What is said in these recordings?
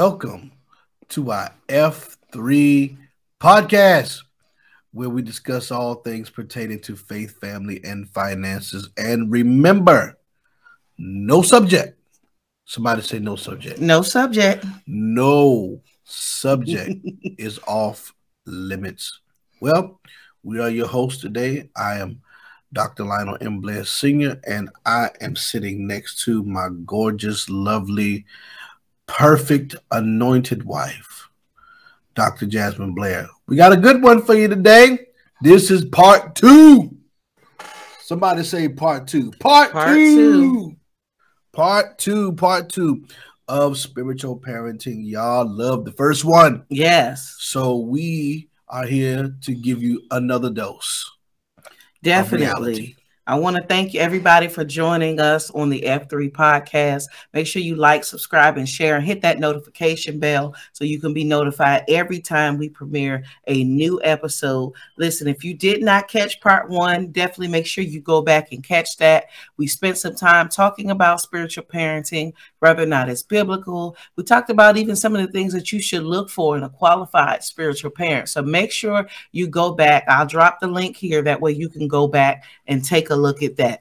welcome to our F3 podcast, where we discuss all things pertaining to faith, family, and finances. And remember, no subject. Somebody say no subject. No subject. No subject is off limits. Well, we are your hosts today. I am Dr. Lionel M. Blair Sr., and I am sitting next to my gorgeous, lovely, perfect, anointed wife, Dr. Jasmine Blair. We got a good one for you today. This is part two. Somebody say part two. Part, Part two. two. Part two. Part two of spiritual parenting. Y'all love the first one. Yes, So we are here to give you another dose. definitely. I want to thank you everybody for joining us on the F3 podcast. Make sure you like, subscribe, and share, and hit that notification bell so you can be notified every time we premiere a new episode. Listen, if you did not catch part one, definitely make sure you go back and catch that. We spent some time talking about spiritual parenting, whether or not it's biblical. We talked about even some of the things that you should look for in a qualified spiritual parent. So make sure you go back. I'll drop the link here. That way you can go back and take a look at that.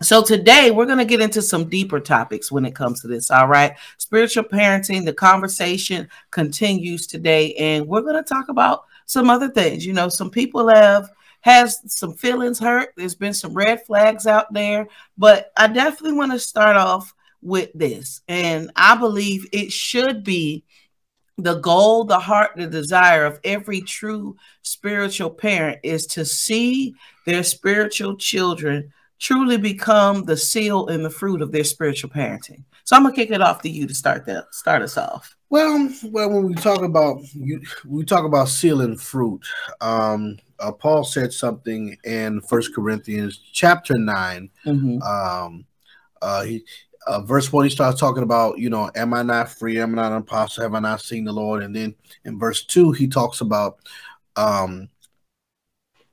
So today we're going to get into some deeper topics when it comes to this. All right. Spiritual parenting, the conversation continues today, and we're going to talk about some other things. You know, some people have has some feelings hurt. There's been some red flags out there, but I definitely want to start off with this. And I believe it should be the goal, the heart, the desire of every true spiritual parent is to see their spiritual children truly become the seal and the fruit of their spiritual parenting. So I'm gonna kick it off to you to start that start us off. Well, well, when we talk about you, we talk about sealing fruit. Um, uh, Paul said something in First Corinthians chapter 9 Mhm. Um, uh, he, uh, verse one, he starts talking about, you know, am I not free? Am I not an apostle? Have I not seen the Lord? And then in verse two, he talks about, um,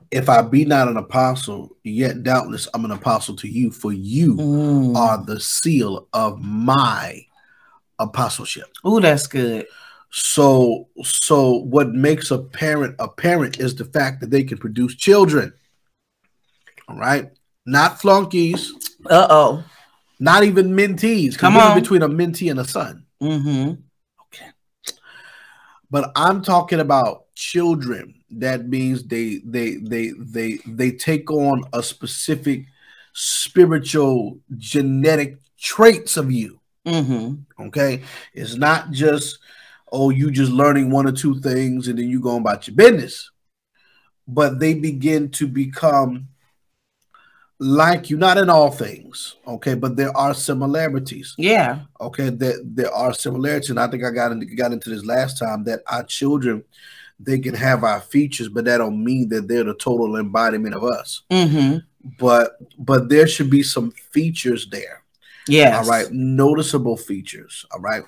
if I be not an apostle, yet doubtless I'm an apostle to you, for you Mm. are the seal of my apostleship. Oh, that's good. So, so what makes a parent a parent is the fact that they can produce children. All right, not flunkies, Uh oh. Not even mentees. Come on. between a mentee and a son. Mm-hmm. Okay, but I'm talking about children. That means they they they they they take on a specific spiritual genetic traits of you. Mm-hmm. Okay. It's not just, oh, you just learning one or two things and then you going about your business. But they begin to become like you, not in all things. Okay. But there are similarities. Yeah. Okay. That there are similarities. And I think I got into, got into this last time that our children, they can have our features, but that don't mean that they're the total embodiment of us. Mm-hmm. But but there should be some features there. Yeah. All right, noticeable features. All right,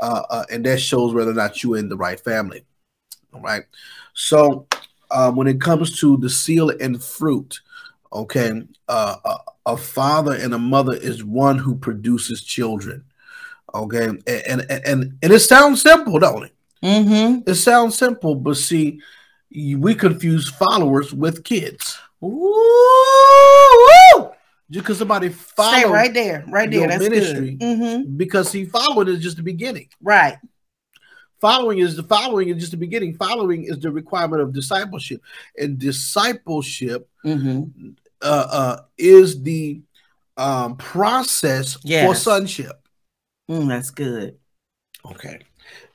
uh, uh, and that shows whether or not you're in the right family. All right, so uh, when it comes to the seal and fruit, okay, uh, a, a father and a mother is one who produces children. Okay, and and and, and it sounds simple, don't it? Mm-hmm. It sounds simple, but see, we confuse followers with kids. Ooh. Just because somebody follows Stay right there. Right there. your That's ministry. good. Mm-hmm. because he followed is just the beginning. Right. Following is the following is just the beginning. Following is the requirement of discipleship, and discipleship Mm-hmm. uh, uh, is the um, process for sonship. Mm, that's good. Okay,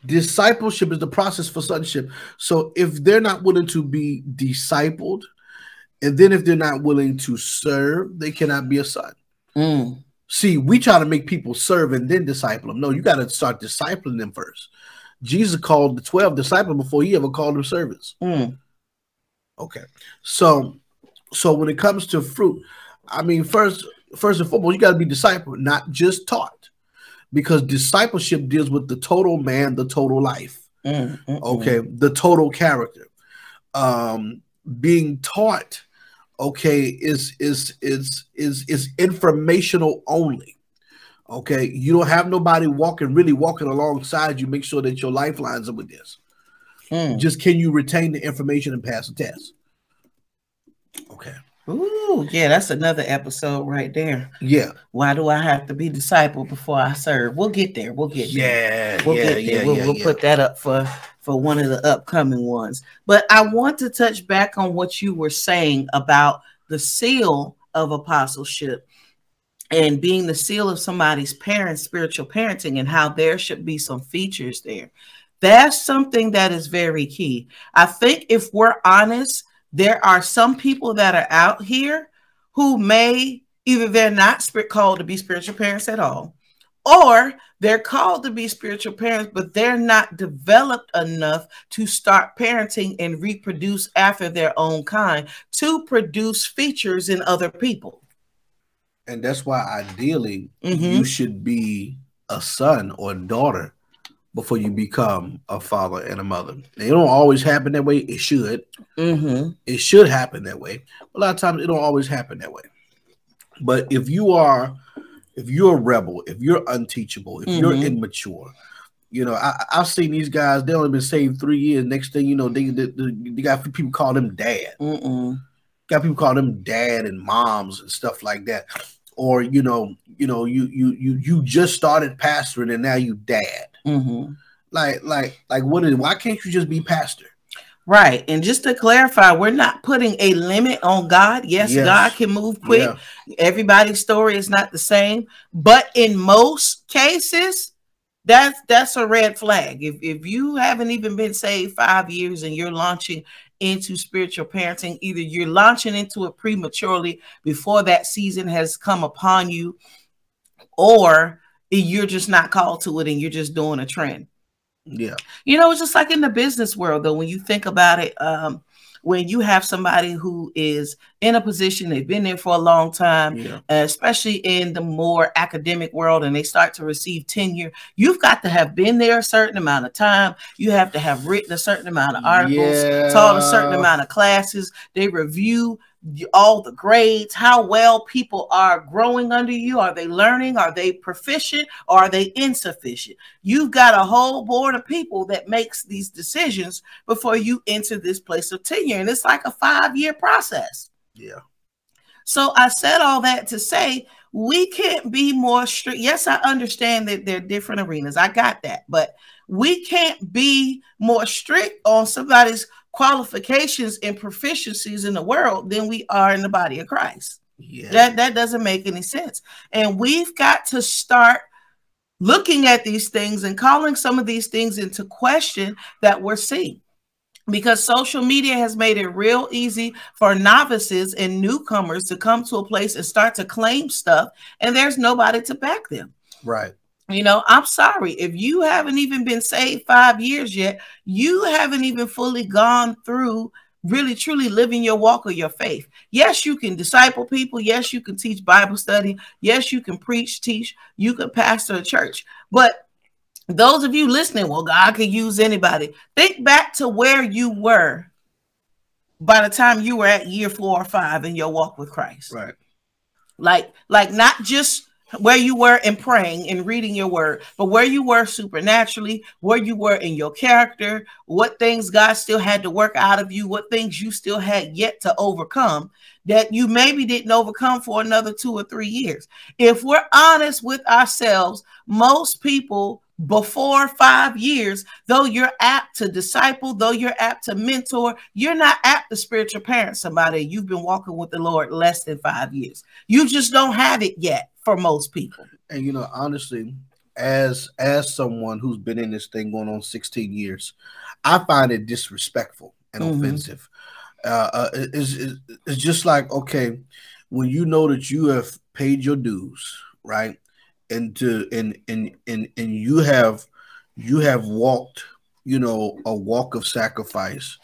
discipleship is the process for sonship. So if they're not willing to be discipled, and then if they're not willing to serve, they cannot be a son. Mm. See, we try to make people serve and then disciple them. No, you got to start discipling them first. Jesus called the 12 disciples before he ever called them servants. Mm. Okay. So so when it comes to fruit, I mean, first, first and foremost, you got to be discipled, not just taught. Because discipleship deals with the total man, the total life. Mm. Mm. Okay, the total character. Um, being taught, okay, is is is is is informational only. Okay, you don't have nobody walking, really walking alongside you. Make sure that your life lines up with this. Mm. Just can you retain the information and pass the test? Okay. Ooh, yeah, that's another episode right there. Yeah. Why do I have to be disciple before I serve? We'll get there. We'll get there. Yeah, we'll yeah, get there. Yeah, we'll, yeah, we'll put that up for for one of the upcoming ones. But I want to touch back on what you were saying about the seal of apostleship and being the seal of somebody's parents, spiritual parenting, and how there should be some features there. That's something that is very key. I think if we're honest, there are some people that are out here who may either they're not spirit called to be spiritual parents at all, or they're called to be spiritual parents, but they're not developed enough to start parenting and reproduce after their own kind to produce features in other people. And that's why ideally mm-hmm. you should be a son or a daughter before you become a father and a mother. It don't always happen that way. It should. Mm-hmm. It should happen that way. A lot of times it don't always happen that way. But if you are, if you're a rebel, if you're unteachable, if mm-hmm. you're immature, you know, I, have seen these guys. They only been saved three years. Next thing you know, they they, they got people call them dad. Mm-mm. Got people call them dad and moms and stuff like that. Or you know, you know, you you you you just started pastoring and now you dad. Mm-hmm. Like, like, like, what is? Why can't you just be pastor? Right. And just to clarify, we're not putting a limit on God. Yes, yes. God can move quick. Yeah. Everybody's story is not the same, but in most cases, that's that's a red flag. If if you haven't even been saved five years and you're launching into spiritual parenting, either you're launching into it prematurely before that season has come upon you, or you're just not called to it and you're just doing a trend. Yeah. You know, it's just like in the business world, though, when you think about it, um, when you have somebody who is in a position, they've been there for a long time, yeah. uh, especially in the more academic world, and they start to receive tenure, you've got to have been there a certain amount of time. You have to have written a certain amount of articles, yeah. taught a certain amount of classes. They review all the grades, how well people are growing under you. Are they learning? Are they proficient? Or are they insufficient? You've got a whole board of people that makes these decisions before you enter this place of tenure. And it's like a five year process. Yeah. So I said all that to say we can't be more strict. Yes, I understand that they're different arenas. I got that. But we can't be more strict on somebody's qualifications and proficiencies in the world than we are in the body of Christ. Yeah. That that doesn't make any sense. And we've got to start looking at these things and calling some of these things into question that we're seeing. Because social media has made it real easy for novices and newcomers to come to a place and start to claim stuff, and there's nobody to back them. Right. You know, I'm sorry if you haven't even been saved five years yet, you haven't even fully gone through really truly living your walk of your faith. Yes, you can disciple people. Yes, you can teach Bible study. Yes, you can preach, teach. You can pastor a church. But those of you listening, well, God can use anybody. Think back to where you were by the time you were at year four or five in your walk with Christ. Right. Like, like not just where you were in praying and reading your word, but where you were supernaturally, where you were in your character, what things God still had to work out of you, what things you still had yet to overcome that you maybe didn't overcome for another two or three years. If we're honest with ourselves, most people before five years, though you're apt to disciple, though you're apt to mentor, you're not apt to spiritual parent somebody. You've been walking with the Lord less than five years. You just don't have it yet for most people. And you know, honestly, as as someone who's been in this thing going on 16 years, I find it disrespectful and mm-hmm. offensive. Uh, uh, it's, it's just like okay, when you know that you have paid your dues, right? And to and and and and you have you have walked you know a walk of sacrifice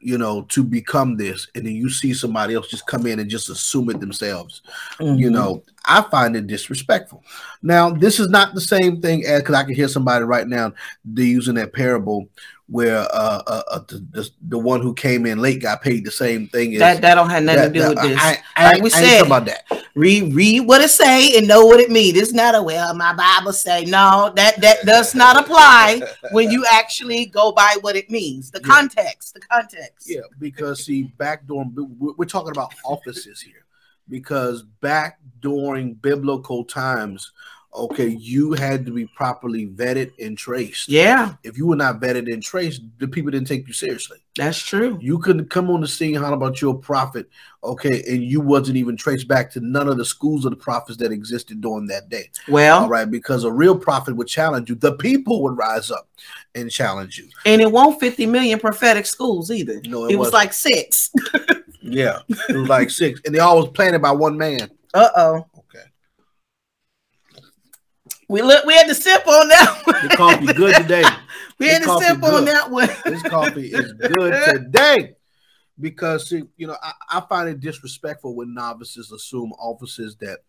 you know to become this and then you see somebody else just come in and just assume it themselves mm-hmm. you know I find it disrespectful. Now, this is not the same thing as because I can hear somebody right now They're using that parable where uh, uh, uh the, the, one who came in late got paid the same thing. As, that that don't have nothing that, to do that, with this. I, I, like we I said about that. Read read what it say and know what it means. It's not a well, my Bible say no. That that does not apply when you actually go by what it means. The yeah. context. The context. Yeah, because see, back door. we're talking about offices here, because back during biblical times okay, you had to be properly vetted and traced. Yeah. If you were not vetted and traced, the people didn't take you seriously. That's true. You couldn't come on the scene how about your prophet, okay, and you wasn't even traced back to none of the schools of the prophets that existed during that day. Well, all right, because a real prophet would challenge you. The people would rise up and challenge you. And it won't 50 million prophetic schools either. No, it, it was like six. yeah, it was like six. And they all was planted by one man. Uh-oh. Okay. We look. We had to sip on that one. The coffee good today. we this had to sip good. on that one. this coffee is good today because see, you know I, I, find it disrespectful when novices assume offices that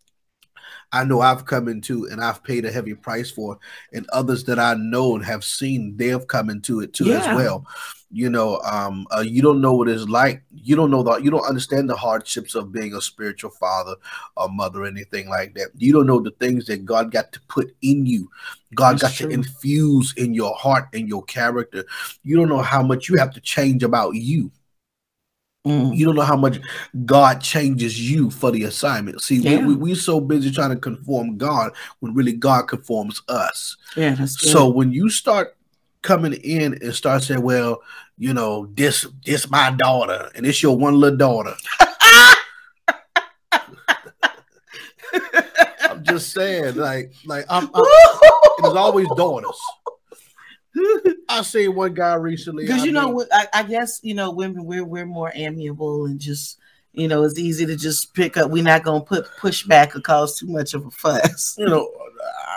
I know I've come into and I've paid a heavy price for, and others that I know and have seen they have come into it too yeah. as well you know um uh, you don't know what it's like you don't know that you don't understand the hardships of being a spiritual father or mother or anything like that you don't know the things that god got to put in you god That's got true. to infuse in your heart and your character you don't know how much you have to change about you Mm. You don't know how much God changes you for the assignment. See, yeah. we, we, are so busy trying to conform God when really God conforms us. Yeah, so when you start coming in and start saying, "Well, you know, this this my daughter, and it's your one little daughter." I'm just saying, like, like I'm, I'm it's always daughters. I seen one guy recently because you know, I, I, guess you know, women we're we're more amiable and just you know, it's easy to just pick up. We're not gonna put push back or cause too much of a fuss. You know,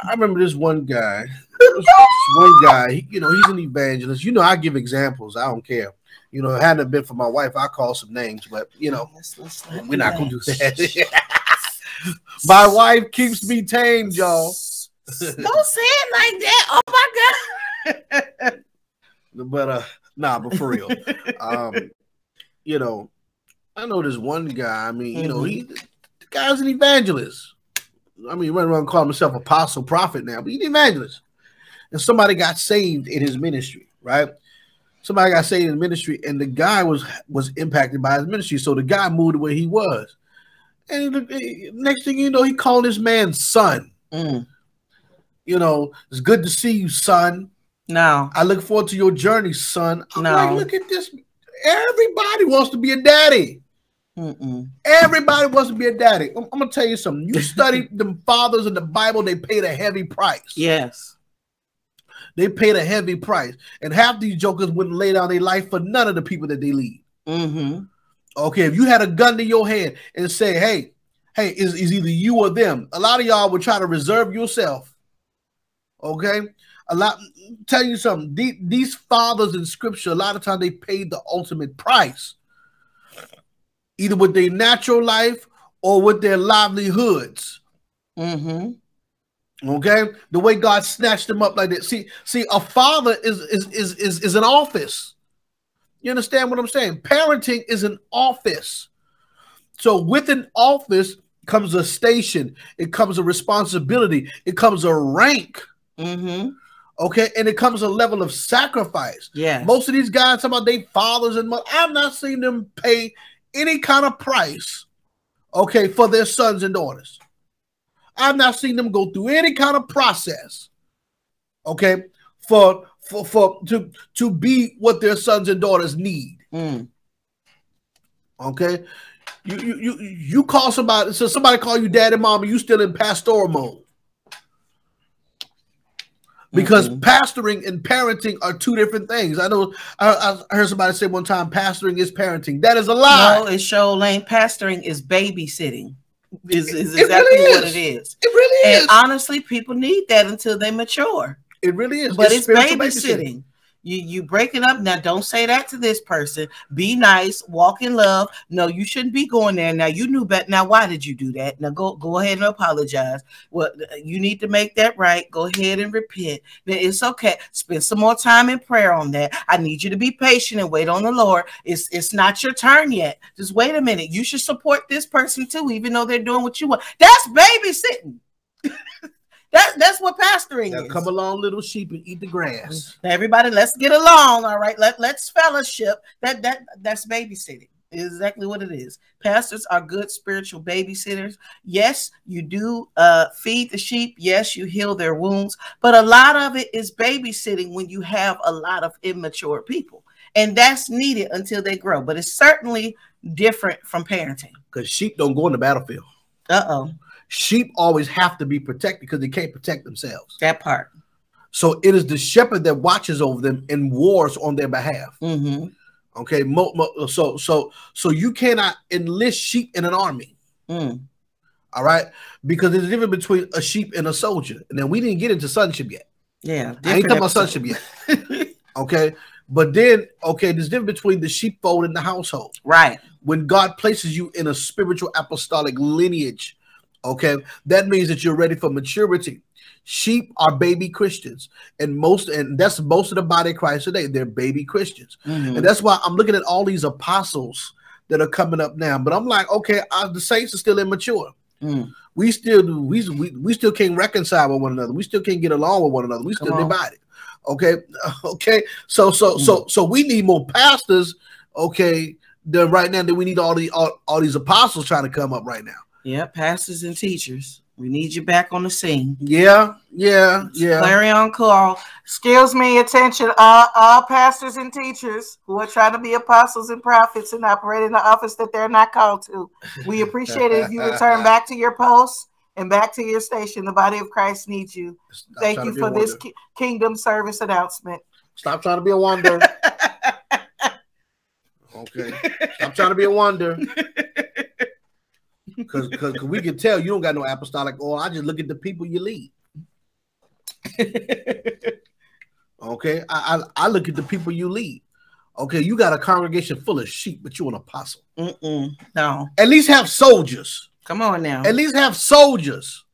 I remember this one guy one guy, he, you know, he's an evangelist. You know, I give examples. I don't care. You know, hadn't it been for my wife, I call some names, but you know, let's, let's we're not gonna do that. my wife keeps me tamed, y'all. don't say it like that. Oh my god. but uh, nah, but for real, um, you know, I know this one guy. I mean, you know, he mm-hmm. the guy's an evangelist. I mean, he run around calling himself apostle prophet now, but he's an evangelist and somebody got saved in his ministry, right? Somebody got saved in the ministry, and the guy was was impacted by his ministry. So the guy moved where he was, and the, next thing you know, he called this man son. Mm. You know, it's good to see you, son. No, I look forward to your journey, son. I'm no, like, look at this. Everybody wants to be a daddy. Mm-mm. Everybody wants to be a daddy. I'm, I'm, gonna tell you something. You study the fathers in the Bible; they paid a heavy price. Yes, they paid a heavy price, and half these jokers wouldn't lay down their life for none of the people that they lead. Mm-hmm. Okay, if you had a gun to your head and say, "Hey, hey, is, is either you or them," a lot of y'all would try to reserve yourself. Okay, a lot. Tell you something. These, these fathers in Scripture, a lot of times they paid the ultimate price, either with their natural life or with their livelihoods. Mm-hmm. Okay, the way God snatched them up like that. See, see, a father is is is is, is an office. You understand what I'm saying? Parenting is an office. So with an office comes a station. It comes a responsibility. It comes a rank. Mm-hmm. Okay, and it comes a level of sacrifice. Yeah. Most of these guys talking about their fathers and mothers. I've not seen them pay any kind of price. Okay, for their sons and daughters. I've not seen them go through any kind of process, okay, for for for to to be what their sons and daughters need. Mm. Okay, you you you you call somebody, so somebody call you dad and mom, and you still in pastoral mode. Because mm-hmm. pastoring and parenting are two different things. I know I, I, heard somebody say one time pastoring is parenting. That is a lie. No, it's show lane. Pastoring is babysitting is, is exactly really what is. it is. It really is. And honestly, people need that until they mature. It really is. But it's, it's babysitting. babysitting. You you break it up now. Don't say that to this person. Be nice. Walk in love. No, you shouldn't be going there. Now you knew better. Now why did you do that? Now go go ahead and apologize. Well, you need to make that right. Go ahead and repent. Then it's okay. Spend some more time in prayer on that. I need you to be patient and wait on the Lord. It's it's not your turn yet. Just wait a minute. You should support this person too, even though they're doing what you want. That's babysitting. That, that's what pastoring now is. come along, little sheep, and eat the grass. Everybody, let's get along. All right. Let, let's fellowship. That that that's babysitting. Exactly what it is. Pastors are good spiritual babysitters. Yes, you do uh, feed the sheep. Yes, you heal their wounds. But a lot of it is babysitting when you have a lot of immature people. And that's needed until they grow. But it's certainly different from parenting. Because sheep don't go in the battlefield. Uh oh. Sheep always have to be protected because they can't protect themselves. That part. So it is the shepherd that watches over them and wars on their behalf. Mm-hmm. Okay, so so so you cannot enlist sheep in an army. Mm. All right, because there's a difference between a sheep and a soldier. And then we didn't get into sonship yet. Yeah. I ain't talking about sonship yet. okay, but then okay, there's difference between the sheepfold and the household. right. When God places you in a spiritual apostolic lineage, okay, that means that you're ready for maturity. Sheep are baby Christians, and most and that's most of the body of Christ today. They're baby Christians. Mhm. And that's why I'm looking at all these apostles that are coming up now. But I'm like, okay, uh, the saints are still immature. Mm. We still. We, we we still can't reconcile with one another. We still can't get along with one another. We still divided. Okay, okay. So so so so we need more pastors. Okay, than right now that we need all the all, all these apostles trying to come up right now. Yeah, pastors and teachers. We need you back on the scene. Yeah, yeah, yeah. Clarion call. Excuse me, attention, all, all pastors and teachers who are trying to be apostles and prophets and operate in the office that they're not called to. We appreciate it if you return back to your posts and back to your station. The body of Christ needs you. Stop Thank you for this ki- kingdom service announcement. Stop trying to be a wonder. Okay. Stop trying to be a wonder. Because because we can tell you don't got no apostolic oil. I just look at the people you lead. Okay. I, I, I look at the people you lead. Okay. You got a congregation full of sheep, but you're an apostle. Mm-mm. No, At least have soldiers. come on now. At least have soldiers.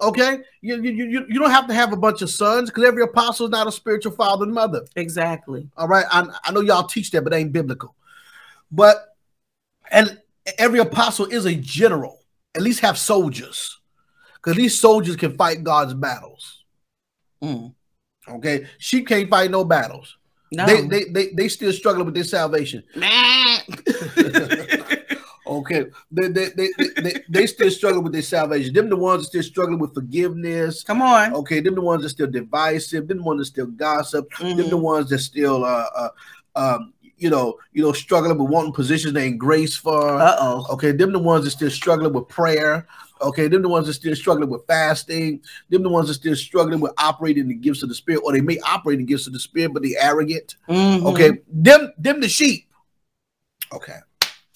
Okay. You, you, you, you don't have to have a bunch of sons because every apostle is not a spiritual father and mother. Exactly. All right. I, I know y'all teach that, but it ain't biblical. But and every apostle is a general. At least have soldiers. Because these soldiers can fight God's battles. Mm. Okay. Sheep can't fight no battles. No. They, they they they still struggling with their salvation. Nah. Okay. They they, they, they, they, still struggling with their salvation. Them the ones that still struggling with forgiveness. come on. Okay, them the ones that still divisive, them the ones that still gossip, them the ones that still uh, uh um you know, you know, struggling with wanting positions they ain't grace for. Uh-oh. Okay, them the ones that still struggling with prayer. Okay, them the ones that still struggling with fasting. Them the ones that still struggling with operating the gifts of the spirit, or they may operate the gifts of the spirit, but they arrogant. Mhm. Okay, them them the sheep. Okay,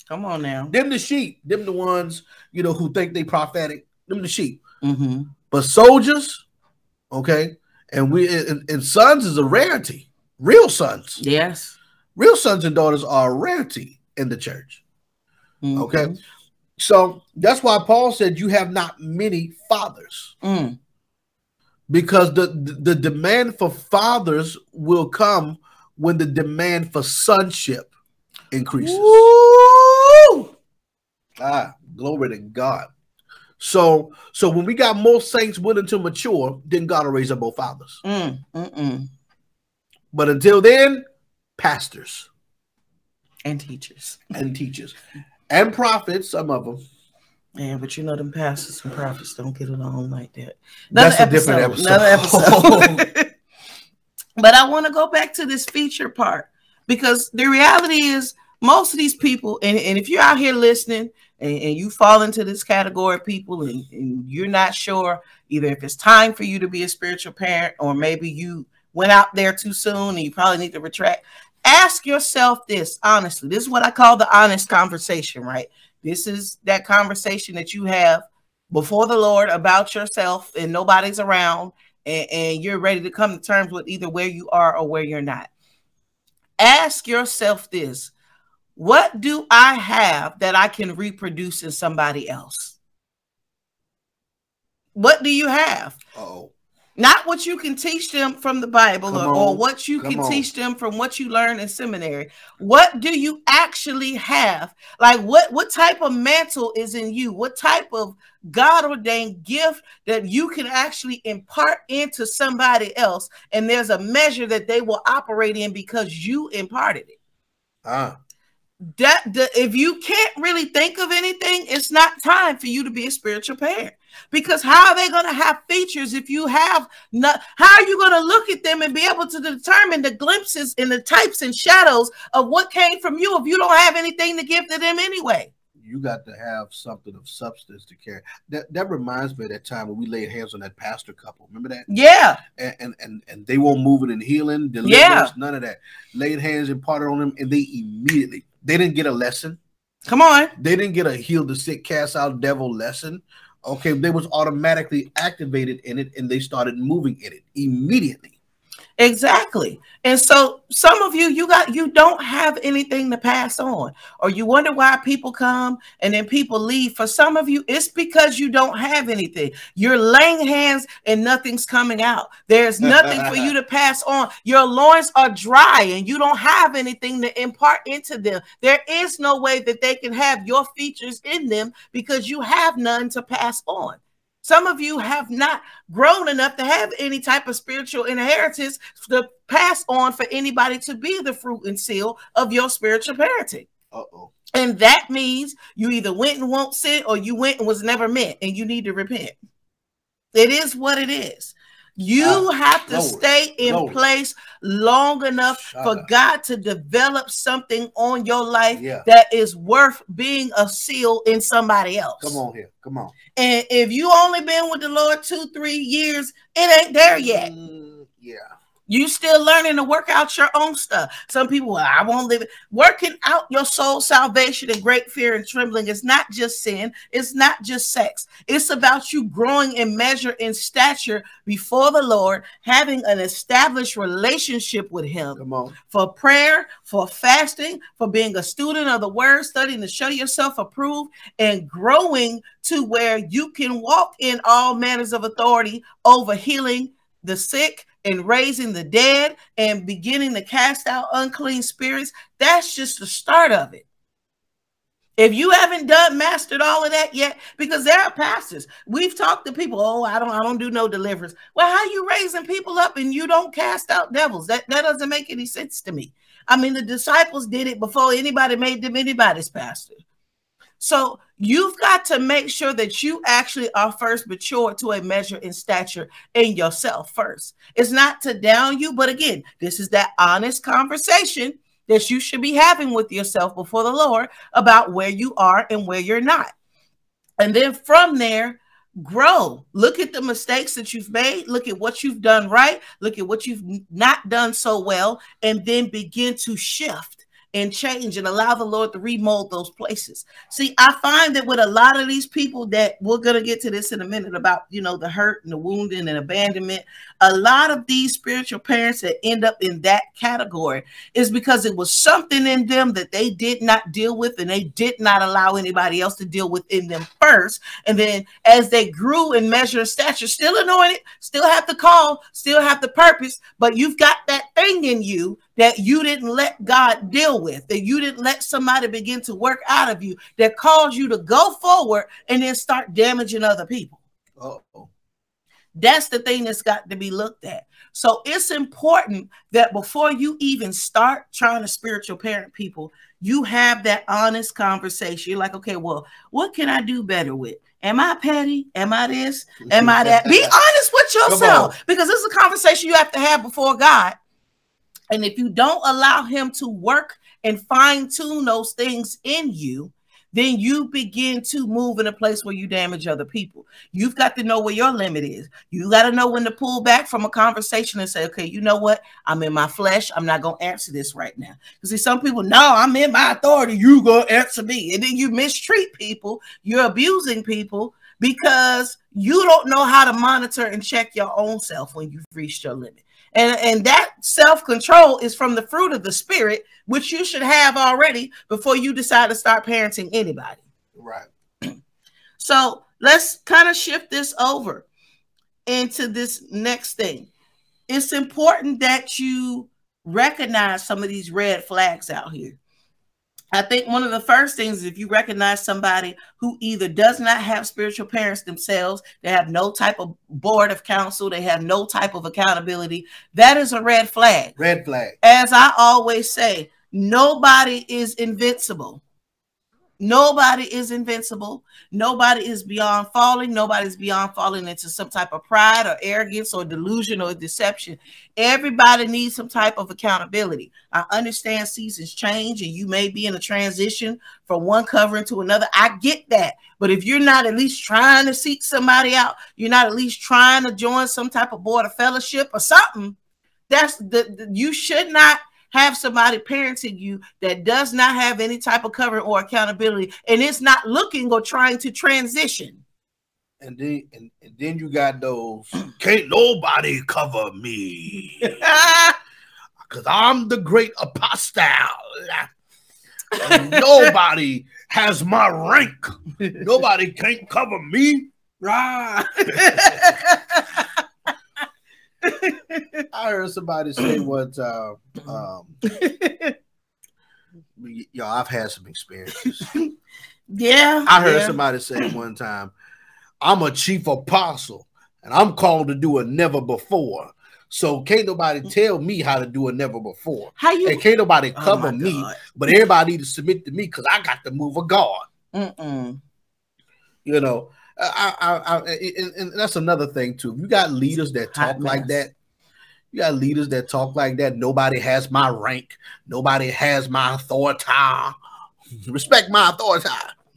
Come on now. them the sheep. Them the ones you know who think they prophetic. Them the sheep. hmm But soldiers, okay, and we and, and sons is a rarity. Real sons, Yes. Real sons and daughters are a rarity in the church. Mhm. Okay, so that's why Paul said you have not many fathers Mm. because the the demand for fathers will come when the demand for sonship increases. Woo! Ah, glory to God. So so when we got more saints willing to mature, then God will raise up more fathers. Mm, mm-mm. But until then, pastors And teachers. and teachers and prophets, some of them. Yeah, but you know them pastors and prophets don't get along like that. That's a different episode. Another episode. but I want to go back to this feature part because the reality is most of these people, and, and if you're out here listening and, and you fall into this category of people and, and you're not sure either if it's time for you to be a spiritual parent or maybe you went out there too soon and you probably need to retract, ask yourself this honestly. This is what I call the honest conversation, right? This is that conversation that you have before the Lord about yourself and nobody's around and, and you're ready to come to terms with either where you are or where you're not. Ask yourself this what do I have that I can reproduce in somebody else? What do you have? Oh, Not what you can teach them from the Bible or, or what you Come can on. teach them from what you learn in seminary. What do you actually have? Like what what type of mantle is in you? What type of God ordained gift that you can actually impart into somebody else and there's a measure that they will operate in because you imparted it ah, that the, if you can't really think of anything, it's not time for you to be a spiritual parent. Because how are they going to have features if you have not? How are you going to look at them and be able to determine the glimpses and the types and shadows of what came from you if you don't have anything to give to them anyway? you got to have something of substance to carry. That that reminds me of that time when we laid hands on that pastor couple. Remember that? Yeah, And and and, and they weren't moving and healing, deliverance, Yeah. none of that. Laid hands and parted on them, and they immediately they didn't get a lesson. come on. They didn't get a heal the sick, cast out devil lesson. Okay, they was automatically activated in it, and they started moving in it immediately. Exactly. And so some of you you got you don't have anything to pass on or you wonder why people come and then people leave. For some of you it's because you don't have anything. You're laying hands and nothing's coming out. There's nothing for you to pass on. Your loins are dry and you don't have anything to impart into them. There is no way that they can have your features in them because you have none to pass on. Some of you have not grown enough to have any type of spiritual inheritance to pass on for anybody to be the fruit and seal of your spiritual parenting. Uh oh. And that means you either went and won't sin or you went and was never meant and you need to repent. It is what it is. You Ah, have to glory, stay in glory. place long enough for Shada. God to develop something on your life Yeah. that is worth being a seal in somebody else. Come on here. Come on. And if you only been with the Lord two, three years, it ain't there yet. Mm, yeah. You still learning to work out your own stuff. Some people, well, I won't live it. Working out your soul salvation and great fear and trembling is not just sin. It's not just sex. It's about you growing in measure in stature before the Lord, having an established relationship with Him Come on. for prayer, for fasting, for being a student of the word, studying to show yourself approved, and growing to where you can walk in all manners of authority over healing the sick and raising the dead and beginning to cast out unclean spirits. That's just the start of it. If you haven't done mastered all of that yet, because there are pastors, we've talked to people. Oh, I don't, I don't do no deliverance. Well, how you raising people up and you don't cast out devils? That that doesn't make any sense to me. I mean, the disciples did it before anybody made them anybody's pastor. So you've got to make sure that you actually are first mature to a measure in stature in yourself first. It's not to down you, but again, this is that honest conversation that you should be having with yourself before the Lord about where you are and where you're not. And then from there, grow. Look at the mistakes that you've made. Look at what you've done right. Look at what you've not done so well. And then begin to shift and change and allow the Lord to remold those places. See, I find that with a lot of these people that we're going to get to this in a minute about, you know, the hurt and the wounding and abandonment, a lot of these spiritual parents that end up in that category is because it was something in them that they did not deal with and they did not allow anybody else to deal with in them first. And then as they grew in measure of stature, still anointed, still have the call, still have the purpose, but you've got that thing in you that you didn't let God deal with, that you didn't let somebody begin to work out of you that caused you to go forward and then start damaging other people. Uh oh. That's the thing that's got to be looked at. So it's important that before you even start trying to spiritual parent people, you have that honest conversation. You're like, okay, well, what can I do better with? Am I petty? Am I this? Am I that? Be honest with yourself because this is a conversation you have to have before God. And if you don't allow Him to work and fine tune those things in you, then you begin to move in a place where you damage other people. You've got to know where your limit is. You got to know when to pull back from a conversation and say, okay, you know what? I'm in my flesh. I'm not going to answer this right now. Because see, some people, no, I'm in my authority. You going to answer me. And then you mistreat people. You're abusing people because you don't know how to monitor and check your own self when you've reached your limit. And, and that self control is from the fruit of the spirit, which you should have already before you decide to start parenting anybody. Right. So let's kind of shift this over into this next thing. It's important that you recognize some of these red flags out here. I think one of the first things is if you recognize somebody who either does not have spiritual parents themselves, they have no type of board of counsel, they have no type of accountability, that is a red flag. Red flag. As I always say, nobody is invincible. Nobody is invincible. Nobody is beyond falling. Nobody's beyond falling into some type of pride or arrogance or delusion or deception. Everybody needs some type of accountability. I understand seasons change and you may be in a transition from one covering to another. I get that. But if you're not at least trying to seek somebody out, you're not at least trying to join some type of board of fellowship or something, that's the, the you should not have somebody parenting you that does not have any type of covering or accountability and it's not looking or trying to transition. And then and, and then you got those can't nobody cover me. Cause I'm the great apostle. nobody has my rank. Nobody can't cover me. Right. I heard somebody say one time, um, y'all, I've had some experiences. Yeah. I heard yeah. somebody say one time, I'm a chief apostle and I'm called to do a never before. So can't nobody tell me how to do a never before. How you and can't nobody Oh cover my me, but everybody need to submit to me because I got the move of God. Mm-mm. You know, I, I, I, and, and that's another thing too. You got leaders that Hot talk like mess. that. You got leaders that talk like that. Nobody has my rank. Nobody has my authority. Respect my authority.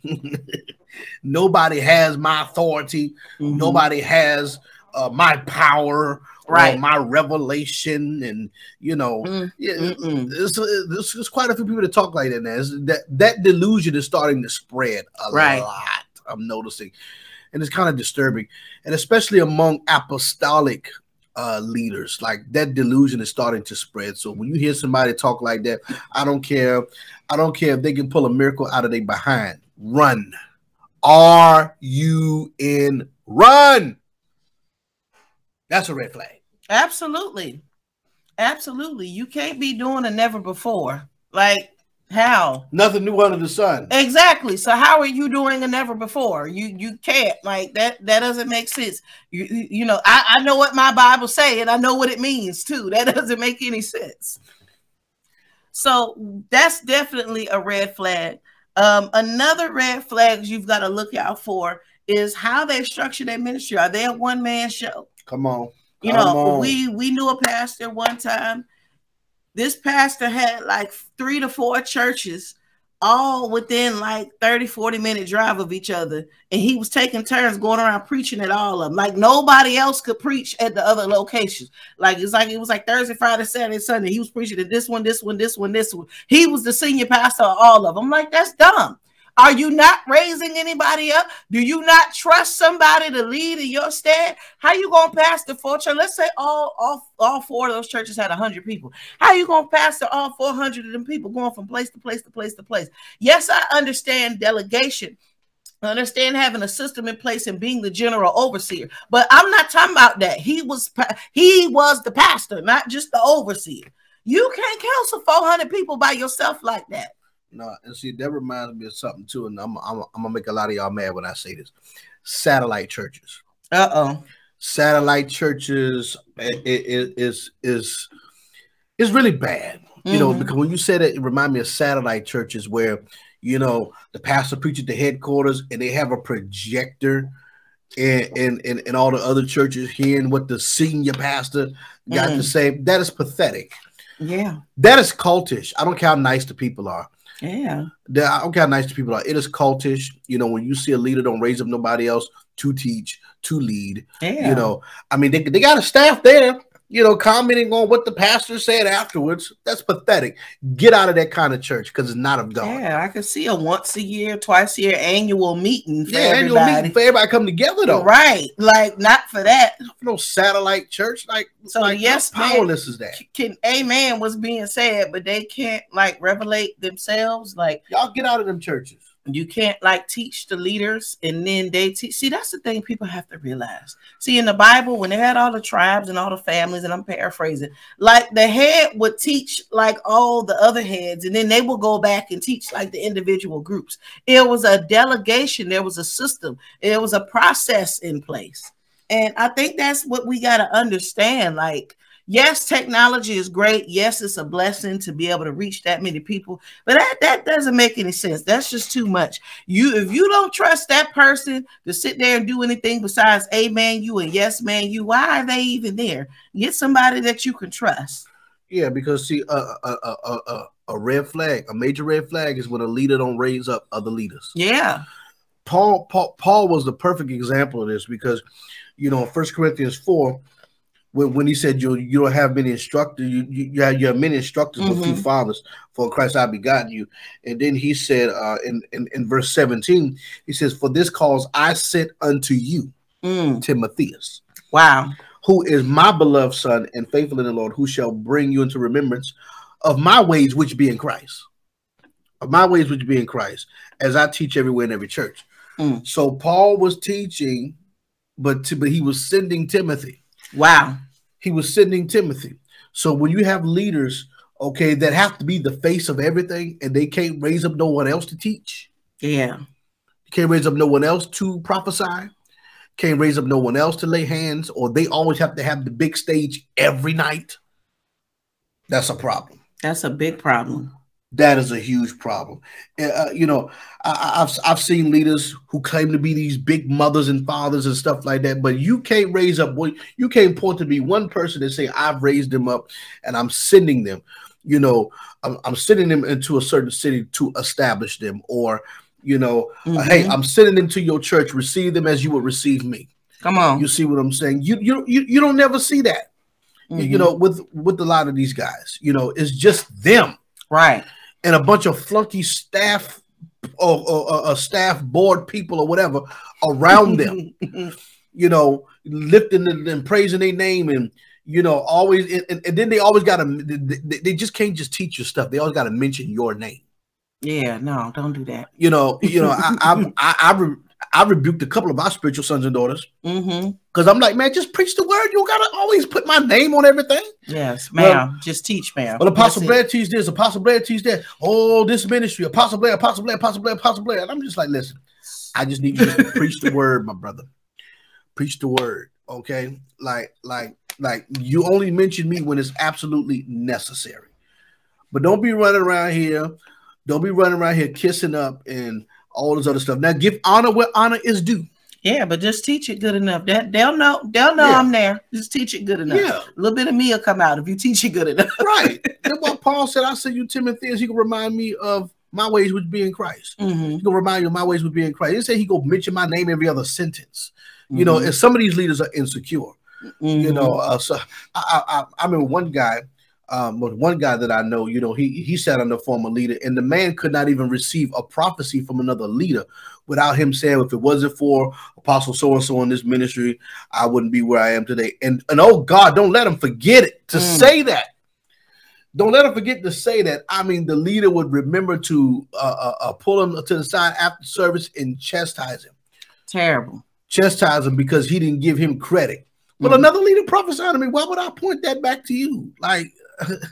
Nobody has my authority. Mhm. Nobody has uh, my power Right. my revelation. And you know, Mm, yeah, mm-mm. there's, quite a few people that talk like that. Now. It's- That that delusion is starting to spread a Right. lot. I'm noticing, and it's kind of disturbing, and especially among apostolic uh, leaders. Like that delusion is starting to spread. So when you hear somebody talk like that, I don't care. I don't care if they can pull a miracle out of their behind. Run. Are you in run? That's a red flag. Absolutely. Absolutely. You can't be doing a never before. Like how? Nothing new under the sun. Exactly. So how are you doing a never before? You you can't like that. That doesn't make sense. You you, know I, I know what my Bible say and I know what it means too. That doesn't make any sense. So that's definitely a red flag. Um, another red flag you've got to look out for is how they structure their ministry. Are they a one man show? Come on. You know, on. we we knew a pastor one time. This pastor had like three to four churches all within like 30 40 minute drive of each other. And he was taking turns going around preaching at all of them like nobody else could preach at the other locations. Like it's like it was like thursday friday saturday sunday. He was preaching at this one this one this one this one. He was the senior pastor of all of them I'm like that's dumb are you not raising anybody up? Do you not trust somebody to lead in your stead? How you gonna pastor four church let's say all all all four of those churches had 100 people. How you gonna pastor all 400 of them people going from place to place to place to place? Yes i understand delegation. I understand having a system in place and being the general overseer but i'm not talking about that. He was he was the pastor not just the overseer. You can't counsel 400 people by yourself like that No, and see, that reminds me of something too, and I'm, I'm, I'm gonna make a lot of y'all mad when I say this. Satellite churches, uh-oh satellite churches i- i- i- is is is really bad. You know, Mhm. because when you said it, it remind me of satellite churches where you know the pastor preaches the headquarters and they have a projector. And, and, and, and all the other churches hearing what the senior pastor got to Mhm. say that is pathetic yeah that is cultish i don't care how nice the people are yeah don't care how nice to people are. It is cultish. You know, when you see a leader don't raise up nobody else to teach, to lead. yeah You know, I mean, they, they got a staff there. You know, commenting on what the pastor said afterwards. That's pathetic. Get out of that kind of church because it's not of God. Yeah, I could see a once a year, twice a year annual meeting for yeah, everybody. annual meeting for everybody come together though. Right, like not for that. No satellite church. Like, So like yes, man. powerless is that? Can amen was being said, but they can't like revelate themselves. Like Y'all get out of them churches. You can't like teach the leaders and then they teach. See, that's the thing people have to realize. See, in the Bible, when they had all the tribes and all the families, and I'm paraphrasing, like the head would teach like all the other heads, and then they would go back and teach like the individual groups. It was a delegation, there was a system, there was a process in place. And I think that's what we got to understand. Like, yes, technology is great. Yes, it's a blessing to be able to reach that many people, but that, that doesn't make any sense. That's just too much. You if you don't trust that person to sit there and do anything besides amen you and yes man you, why are they even there? Get somebody that you can trust. Yeah, because see, a a, a, a, a a red flag, a major red flag is when a leader don't raise up other leaders. Yeah. Paul, Paul, Paul was the perfect example of this because, you know, First Corinthians four, when, when he said you you don't have many instructors, you you, you have you have many instructors but few Mhm. fathers. For Christ I begotten you, and then he said uh, in, in in verse seventeen, he says, "For this cause I sent unto you Mm, Timotheus, wow. who is my beloved son and faithful in the Lord, who shall bring you into remembrance of my ways which be in Christ, of my ways which be in Christ, as I teach everywhere in every church." Mm. So Paul was teaching, but to, but he was sending Timothy. Wow. He was sending Timothy. So when you have leaders, okay, that have to be the face of everything, and they can't raise up no one else to teach, Yeah. can't raise up no one else to prophesy, can't raise up no one else to lay hands, or they always have to have the big stage every night. That's a problem. That's a big problem. That is a huge problem. Uh, you know, I, I- I've I've seen leaders who claim to be these big mothers and fathers and stuff like that, but you can't raise up. one- You can't point to be one person and say I've raised them up and I'm sending them. You know, I'm, I'm sending them into a certain city to establish them, or you know, uh, hey, Mhm. I'm sending them to your church. Receive them as you would receive me. come on. You see what I'm saying? You you you, you don't never see that. You- You know, with with a lot of these guys, you know, it's just them right. And a bunch of flunky staff or, or, or- staff board people or whatever around them, you know, lifting and, and praising their name and you know always and, and- then they always got to they, they just can't just teach you stuff they always got to mention your name yeah, no, don't do that. you know you know I I I, I, I rebuked a couple of our spiritual sons and daughters Mm-hmm. because I'm like man just preach the word you don't gotta always put my name on everything Yes, Well- Just teach, ma'am. Well, Apostle. Blair teach this, Apostle Blair teach that. Oh, this ministry, Apostle Blair, Apostle Blair, Apostle Blair, Apostle Blair. And I'm just like, listen, I just need you to preach the word, my brother. Preach the word, okay? Like, like, like you only mention me when it's absolutely necessary. But don't be running around here. Don't be running around here kissing up and all this other stuff. Now, give honor where honor is due. Yeah, but just teach it good enough. That they'll know. They'll know Yeah. I'm there. Just teach it good enough. Yeah, A little bit of me will come out if you teach it good enough. right. That's what Paul said. I send you Timothy as he can remind me of my ways which be in Christ. Mhm. He gonna remind you of my ways would be in Christ. He say he gonna mention my name every other sentence. You know, Mhm. and some of these leaders are insecure. You Mhm. know, uh, so I, I, I, I mean, one guy, um, but one guy that I know, you know, he he sat under former leader, and the man could not even receive a prophecy from another leader without him saying, if it wasn't for Apostle so and so in this ministry, I wouldn't be where I am today. And and oh God, don't let him forget it to Mm. say that. Don't let him forget to say that. I mean, the leader would remember to uh, uh, uh, pull him to the side after service and chastise him terrible. chastise him because he didn't give him credit. But Mhm. another leader prophesied to me. Why would I point that back to you? Like, it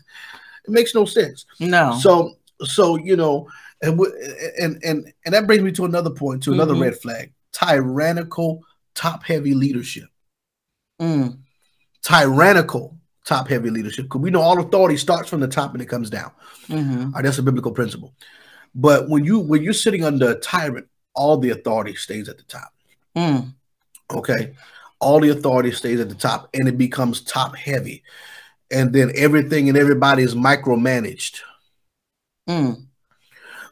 makes no sense. No. So, so you know, and and and and that brings me to another point, to another Mhm. red flag: tyrannical, top-heavy leadership. Mm. Tyrannical, top-heavy leadership. Because we know all authority starts from the top and it comes down. Mhm. All right, that's a biblical principle. But when you when you're sitting under a tyrant, all the authority stays at the top. Mm. Okay. All the authority stays at the top and it becomes top heavy. And then everything and everybody is micromanaged. Mm.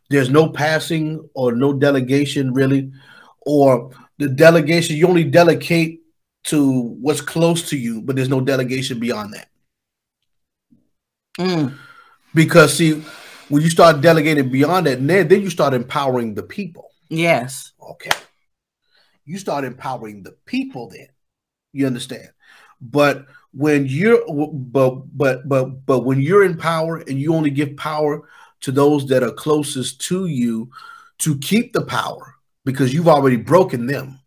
There's no passing or no delegation really, or the delegation, you only delegate to what's close to you, but there's no delegation beyond that. Mm. Because see, when you start delegating beyond that, then, then you start empowering the people. Yes. Okay. You start empowering the people then. You understand? But when you're but but but but when you're in power and you only give power to those that are closest to you to keep the power because you've already broken them.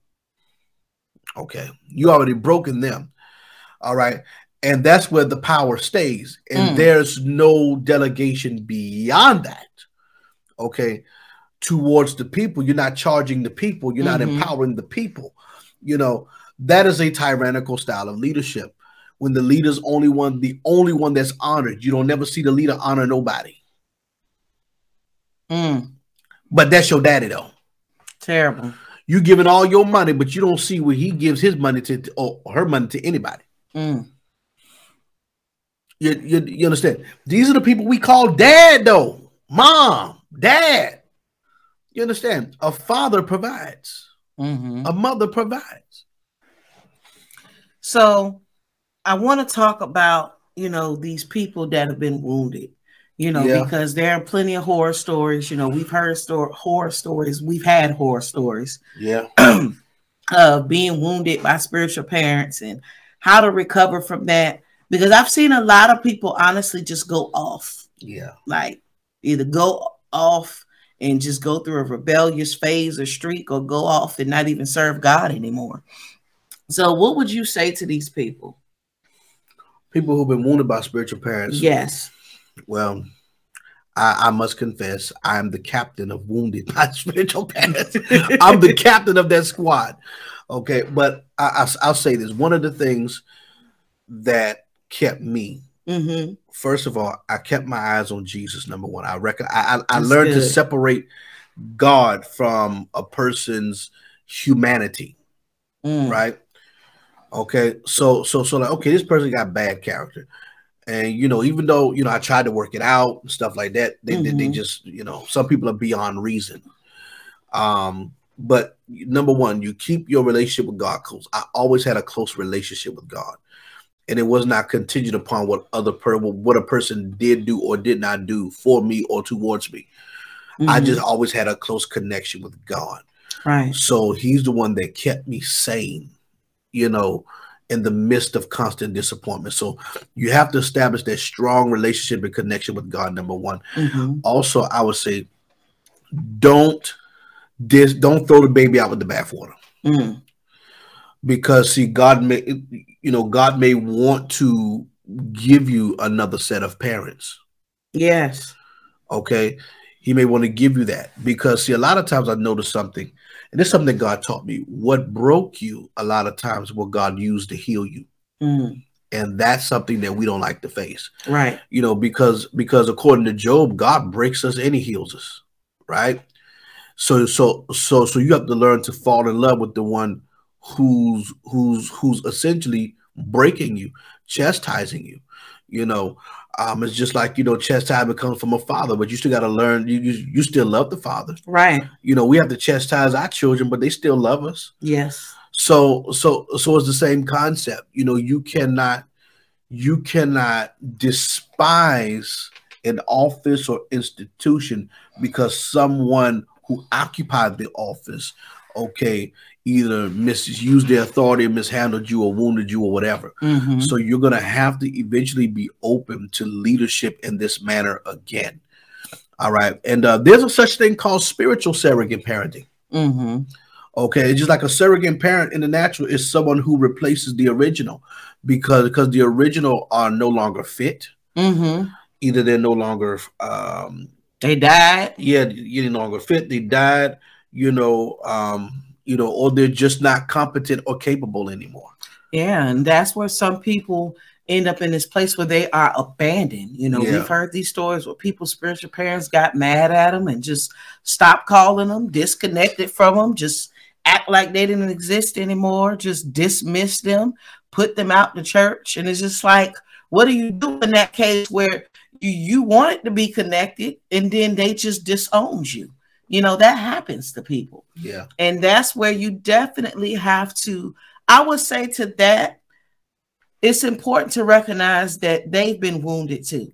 Okay. You already broken them. All right. And that's where the power stays. And Mm. there's no delegation beyond that. Okay. Towards the people. You're not charging the people. You're not Mhm. empowering the people. You know, that is a tyrannical style of leadership. When the leader's only one, the only one that's honored. You don't never see the leader honor nobody. Mm. But that's your daddy though. Terrible. You giving all your money, but you don't see where he gives his money to or her money to anybody. Mm. You, you, you understand? These are the people we call dad, though. Mom, dad. You understand? A father provides. hmm A mother provides. So I want to talk about, you know, these people that have been wounded, you know, Yeah. because there are plenty of horror stories. You know, we've heard horror stories, we've had horror stories Yeah. of being wounded by spiritual parents and how to recover from that. Because I've seen a lot of people honestly just go off, Yeah. like either go off and just go through a rebellious phase or streak or go off and not even serve God anymore. So, what would you say to these people? People who've been wounded by spiritual parents. Yes. Well, I, I must confess, I am the captain of wounded by spiritual parents. I'm the captain of that squad. Okay. But I, will say this one of the things that kept me Mm-hmm. first of all, I kept my eyes on Jesus. Number one, I reckon I I, I learned to separate God from a person's humanity, Mm. right? Okay, so so so like okay, this person got bad character, and you know even though you know I tried to work it out and stuff like that, they they, they Mhm. just you know some people are beyond reason. Um, but number one, you keep your relationship with God close. I always had a close relationship with God and it was not contingent upon what other per what a person did do or did not do for me or towards me. I Mhm. just always had a close connection with God. right. So he's the one that kept me sane, you know, in the midst of constant disappointment. So you have to establish that strong relationship and connection with God, number one. Mhm. Also, I would say don't dis don't throw the baby out with the bathwater Mm. because see god may you know god may want to give you another set of parents Yes. okay he may want to give you that because see a lot of times i notice something and this is something that god taught me. What broke you a lot of times what god used to heal you. Mm. and that's something that we don't like to face. Right. you know because because according to job god breaks us and he heals us right? So so so so you have to learn to fall in love with the one who's who's who's essentially breaking you chastising you you know um it's just like you know chastisement comes from a father but you still got to learn you, you you still love the father Right. you know we have to chastise our children but they still love us Yes. so so so it's the same concept. You know, you cannot you cannot despise an office or institution because someone who occupied the office, okay, either misused their authority, and mishandled you, or wounded you, or whatever. hmm So you're gonna have to eventually be open to leadership in this manner again. All right, and uh, there's a such thing called spiritual surrogate parenting. hmm Okay, it's just like a surrogate parent in the natural is someone who replaces the original because because the original are no longer fit. hmm Either they're no longer um They died. yeah, you're no longer fit, they died, you know, um, you know, or they're just not competent or capable anymore. Yeah, and that's where some people end up in this place where they are abandoned. You know, Yeah. we've heard these stories where people's spiritual parents got mad at them and just stopped calling them, disconnected from them, just act like they didn't exist anymore, just dismiss them, put them out the church. And it's just like, what do you do in that case where you, you wanted to be connected and then they just disowned you? You know, that happens to people Yeah. and that's where you definitely have to I would say to that, it's important to recognize that they've been wounded too.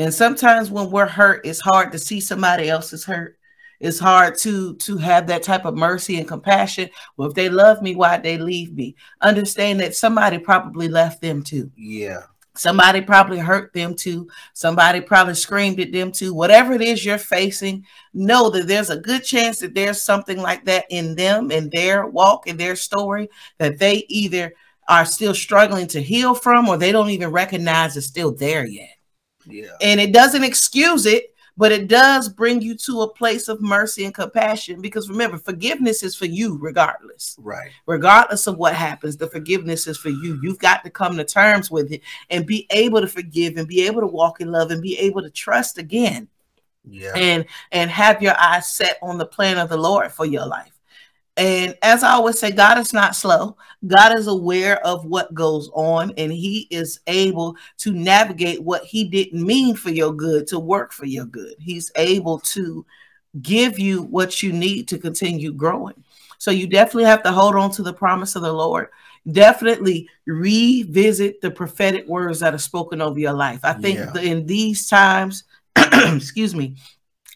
And sometimes when we're hurt, it's hard to see somebody else's hurt. It's hard to to have that type of mercy and compassion. Well, if they love me, why they leave me? Understand that somebody probably left them too. Yeah. Somebody probably hurt them too. Somebody probably screamed at them too. Whatever it is you're facing, know that there's a good chance that there's something like that in them, in their walk, in their story, that they either are still struggling to heal from or they don't even recognize it's still there yet. Yeah. And it doesn't excuse it, but it does bring you to a place of mercy and compassion because remember, forgiveness is for you regardless. Right. Regardless of what happens, the forgiveness is for you. You've got to come to terms with it and be able to forgive and be able to walk in love and be able to trust again. Yeah. And and have your eyes set on the plan of the Lord for your life. And as I always say, God is not slow. God is aware of what goes on, and He is able to navigate what He didn't mean for your good to work for your good. He's able to give you what you need to continue growing. So you definitely have to hold on to the promise of the Lord. Definitely revisit the prophetic words that are spoken over your life. I think Yeah. in these times, excuse me,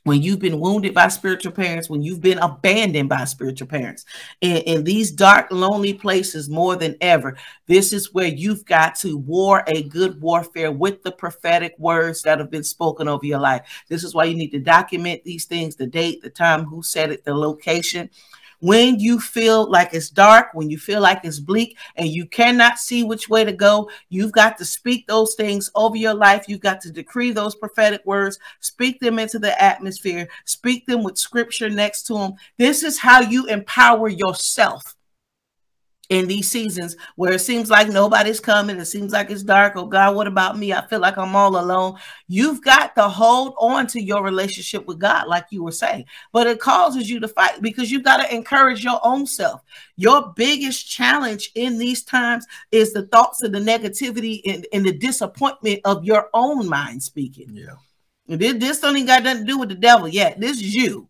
when you've been wounded by spiritual parents, when you've been abandoned by spiritual parents, in, in these dark, lonely places more than ever, this is where you've got to war a good warfare with the prophetic words that have been spoken over your life. This is why you need to document these things the date, the time, who said it, the location. When you feel like it's dark, when you feel like it's bleak, and you cannot see which way to go, you've got to speak those things over your life. You've got to decree those prophetic words, speak them into the atmosphere, speak them with scripture next to them. This is how you empower yourself in these seasons where it seems like nobody's coming. It seems like it's dark. Oh God, what about me? I feel like I'm all alone. You've got to hold on to your relationship with God, like you were saying, but it causes you to fight because you've got to encourage your own self. Your biggest challenge in these times is the thoughts and the negativity and, and the disappointment of your own mind speaking. Yeah. This, this don't even got nothing to do with the devil yet. This is you.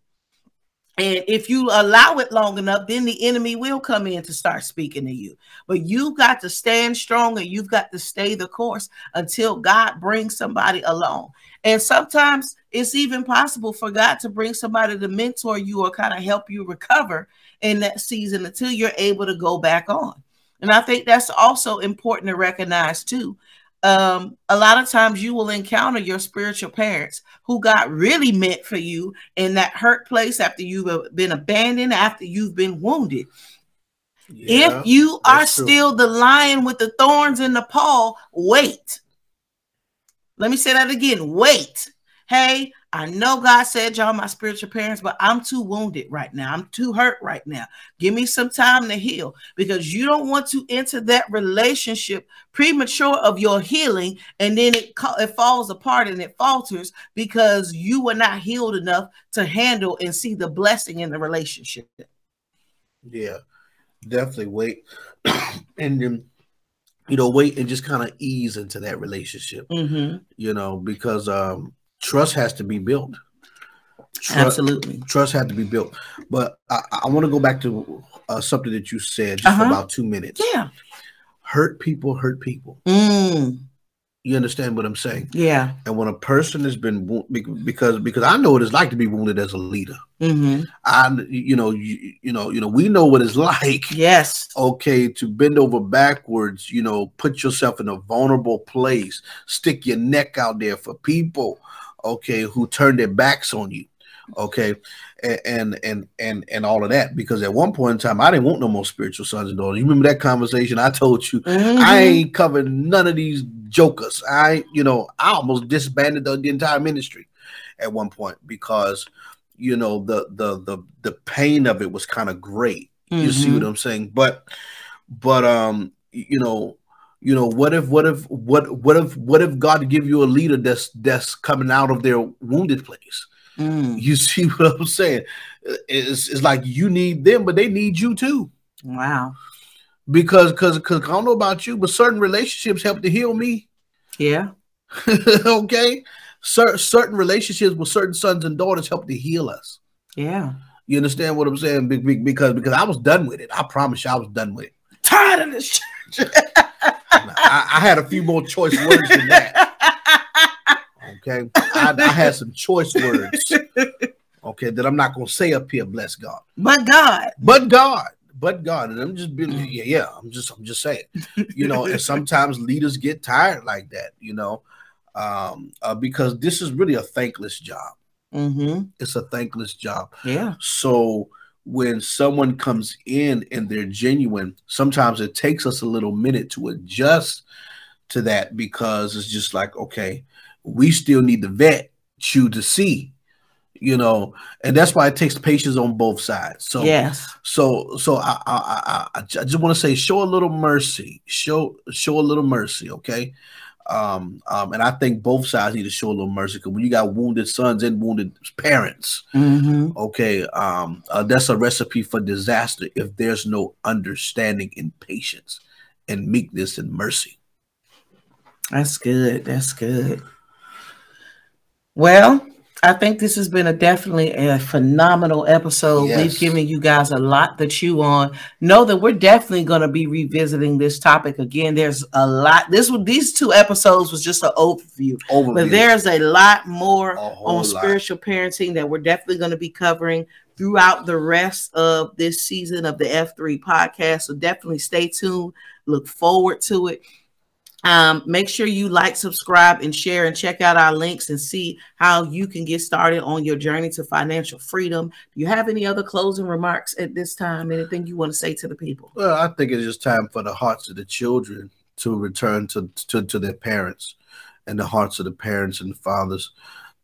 And if you allow it long enough, then the enemy will come in to start speaking to you. But you've got to stand strong and you've got to stay the course until God brings somebody along. And sometimes it's even possible for God to bring somebody to mentor you or kind of help you recover in that season until you're able to go back on. And I think that's also important to recognize too um, a lot of times you will encounter your spiritual parents who got really meant for you in that hurt place after you've been abandoned, after you've been wounded. Yeah, if you are still the lion with the thorns in the paw, wait. Let me say that again. Wait. Hey, I know God said y'all my spiritual parents, but I'm too wounded right now. I'm too hurt right now. Give me some time to heal because you don't want to enter that relationship premature of your healing and then it it falls apart and it falters because you were not healed enough to handle and see the blessing in the relationship. Yeah, definitely wait, and then you know wait and just kind of ease into that relationship. Mhm. You know because um trust has to be built. Tru- Absolutely. trust had to be built. But I, I want to go back to uh, something that you said just Uh-huh. about two minutes. Yeah. Hurt people hurt people. Mm, You understand what I'm saying? yeah. And when a person has been wo- because because I know what it's like to be wounded as a leader. hmm I you know you, you know you know we know what it's like. Yes. Okay, to bend over backwards, you know, put yourself in a vulnerable place, stick your neck out there for people, okay, who turn their backs on you, okay, and and and and all of that. Because at one point in time, I didn't want no more spiritual sons and daughters. You remember that conversation I told you? I Mhm. ain't covered none of these jokers. I, you know, I almost disbanded the, the entire ministry at one point because, you know, the the the the pain of it was kind of great. You see Mhm. what I'm saying? But, but um, you know, you know, what if, what if, what, what if, what if God give you a leader that's that's coming out of their wounded place? Mm. You see what I'm saying? It's, it's like you need them, but they need you too Wow. because because because I don't know about you, but certain relationships help to heal me. Yeah. okay, Cer- certain relationships with certain sons and daughters help to heal us. Yeah. You understand what I'm saying? Be- be- Because because I was done with it. I promise you, I was done with it. tired of this church. I, I had a few more choice words than that. Okay, I, I had some choice words. Okay, that I'm not gonna say up here. Bless God. but God. but God, but God, and I'm just being yeah, yeah. I'm just I'm just saying, you know, and sometimes leaders get tired like that, you know, um, uh, because this is really a thankless job. Mm-hmm. It's a thankless job. Yeah. So when someone comes in and they're genuine, sometimes it takes us a little minute to adjust to that because it's just like, okay, we still need to vet you to see, you know, and that's why it takes patience on both sides. So yes. so so I I I, I just want to say show a little mercy, show show a little mercy, okay? Um, um, and I think both sides need to show a little mercy because when you got wounded sons and wounded parents, Mm-hmm. okay, um, uh, that's a recipe for disaster if there's no understanding and patience and meekness and mercy. That's good. That's good. Well, I think this has been a definitely a phenomenal episode. Yes. We've given you guys a lot to chew on. Know that we're definitely going to be revisiting this topic again. There's a lot. This these two episodes was just an overview, Overview. but there's a lot more A on lot. spiritual parenting that we're definitely going to be covering throughout the rest of this season of the F3 podcast. So definitely stay tuned. Look forward to it. Um, make sure you like, subscribe, and share, and check out our links and see how you can get started on your journey to financial freedom. Do you have any other closing remarks at this time? Anything you want to say to the people? Well, I think it's just time for the hearts of the children to return to, to, to their parents and the hearts of the parents and fathers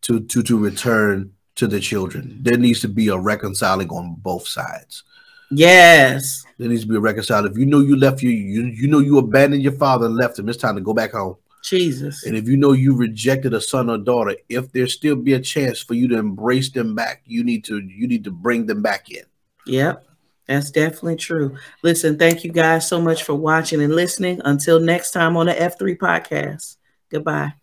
to, to, to return to the children. There needs to be a reconciling on both sides. Yes. There needs to be a reconciling. If you know you left you, you, you know you abandoned your father and left him, it's time to go back home. Jesus. And if you know you rejected a son or daughter, if there still be a chance for you to embrace them back, you need to you need to bring them back in. Yep. That's definitely true. Listen, thank you guys so much for watching and listening. Until next time on the F3 podcast. Goodbye.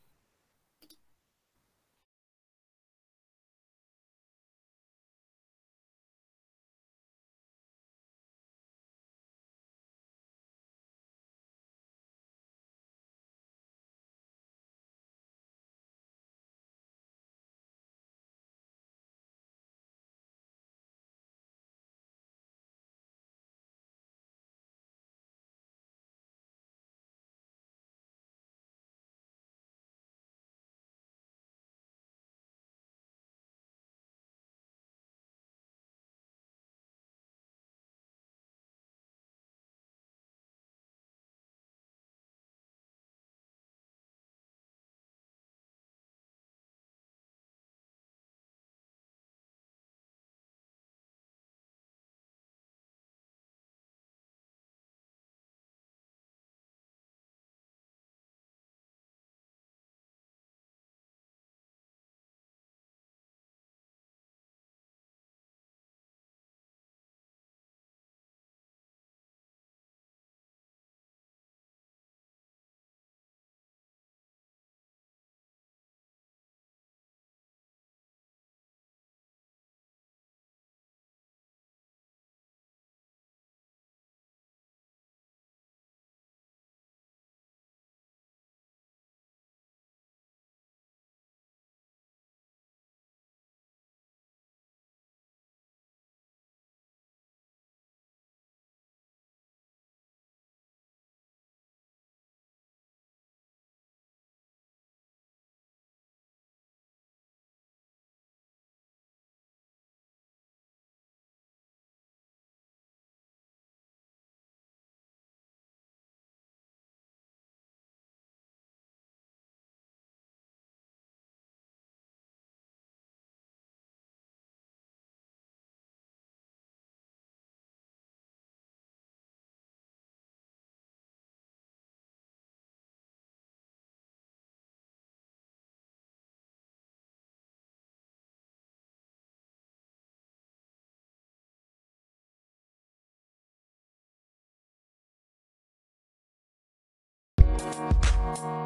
you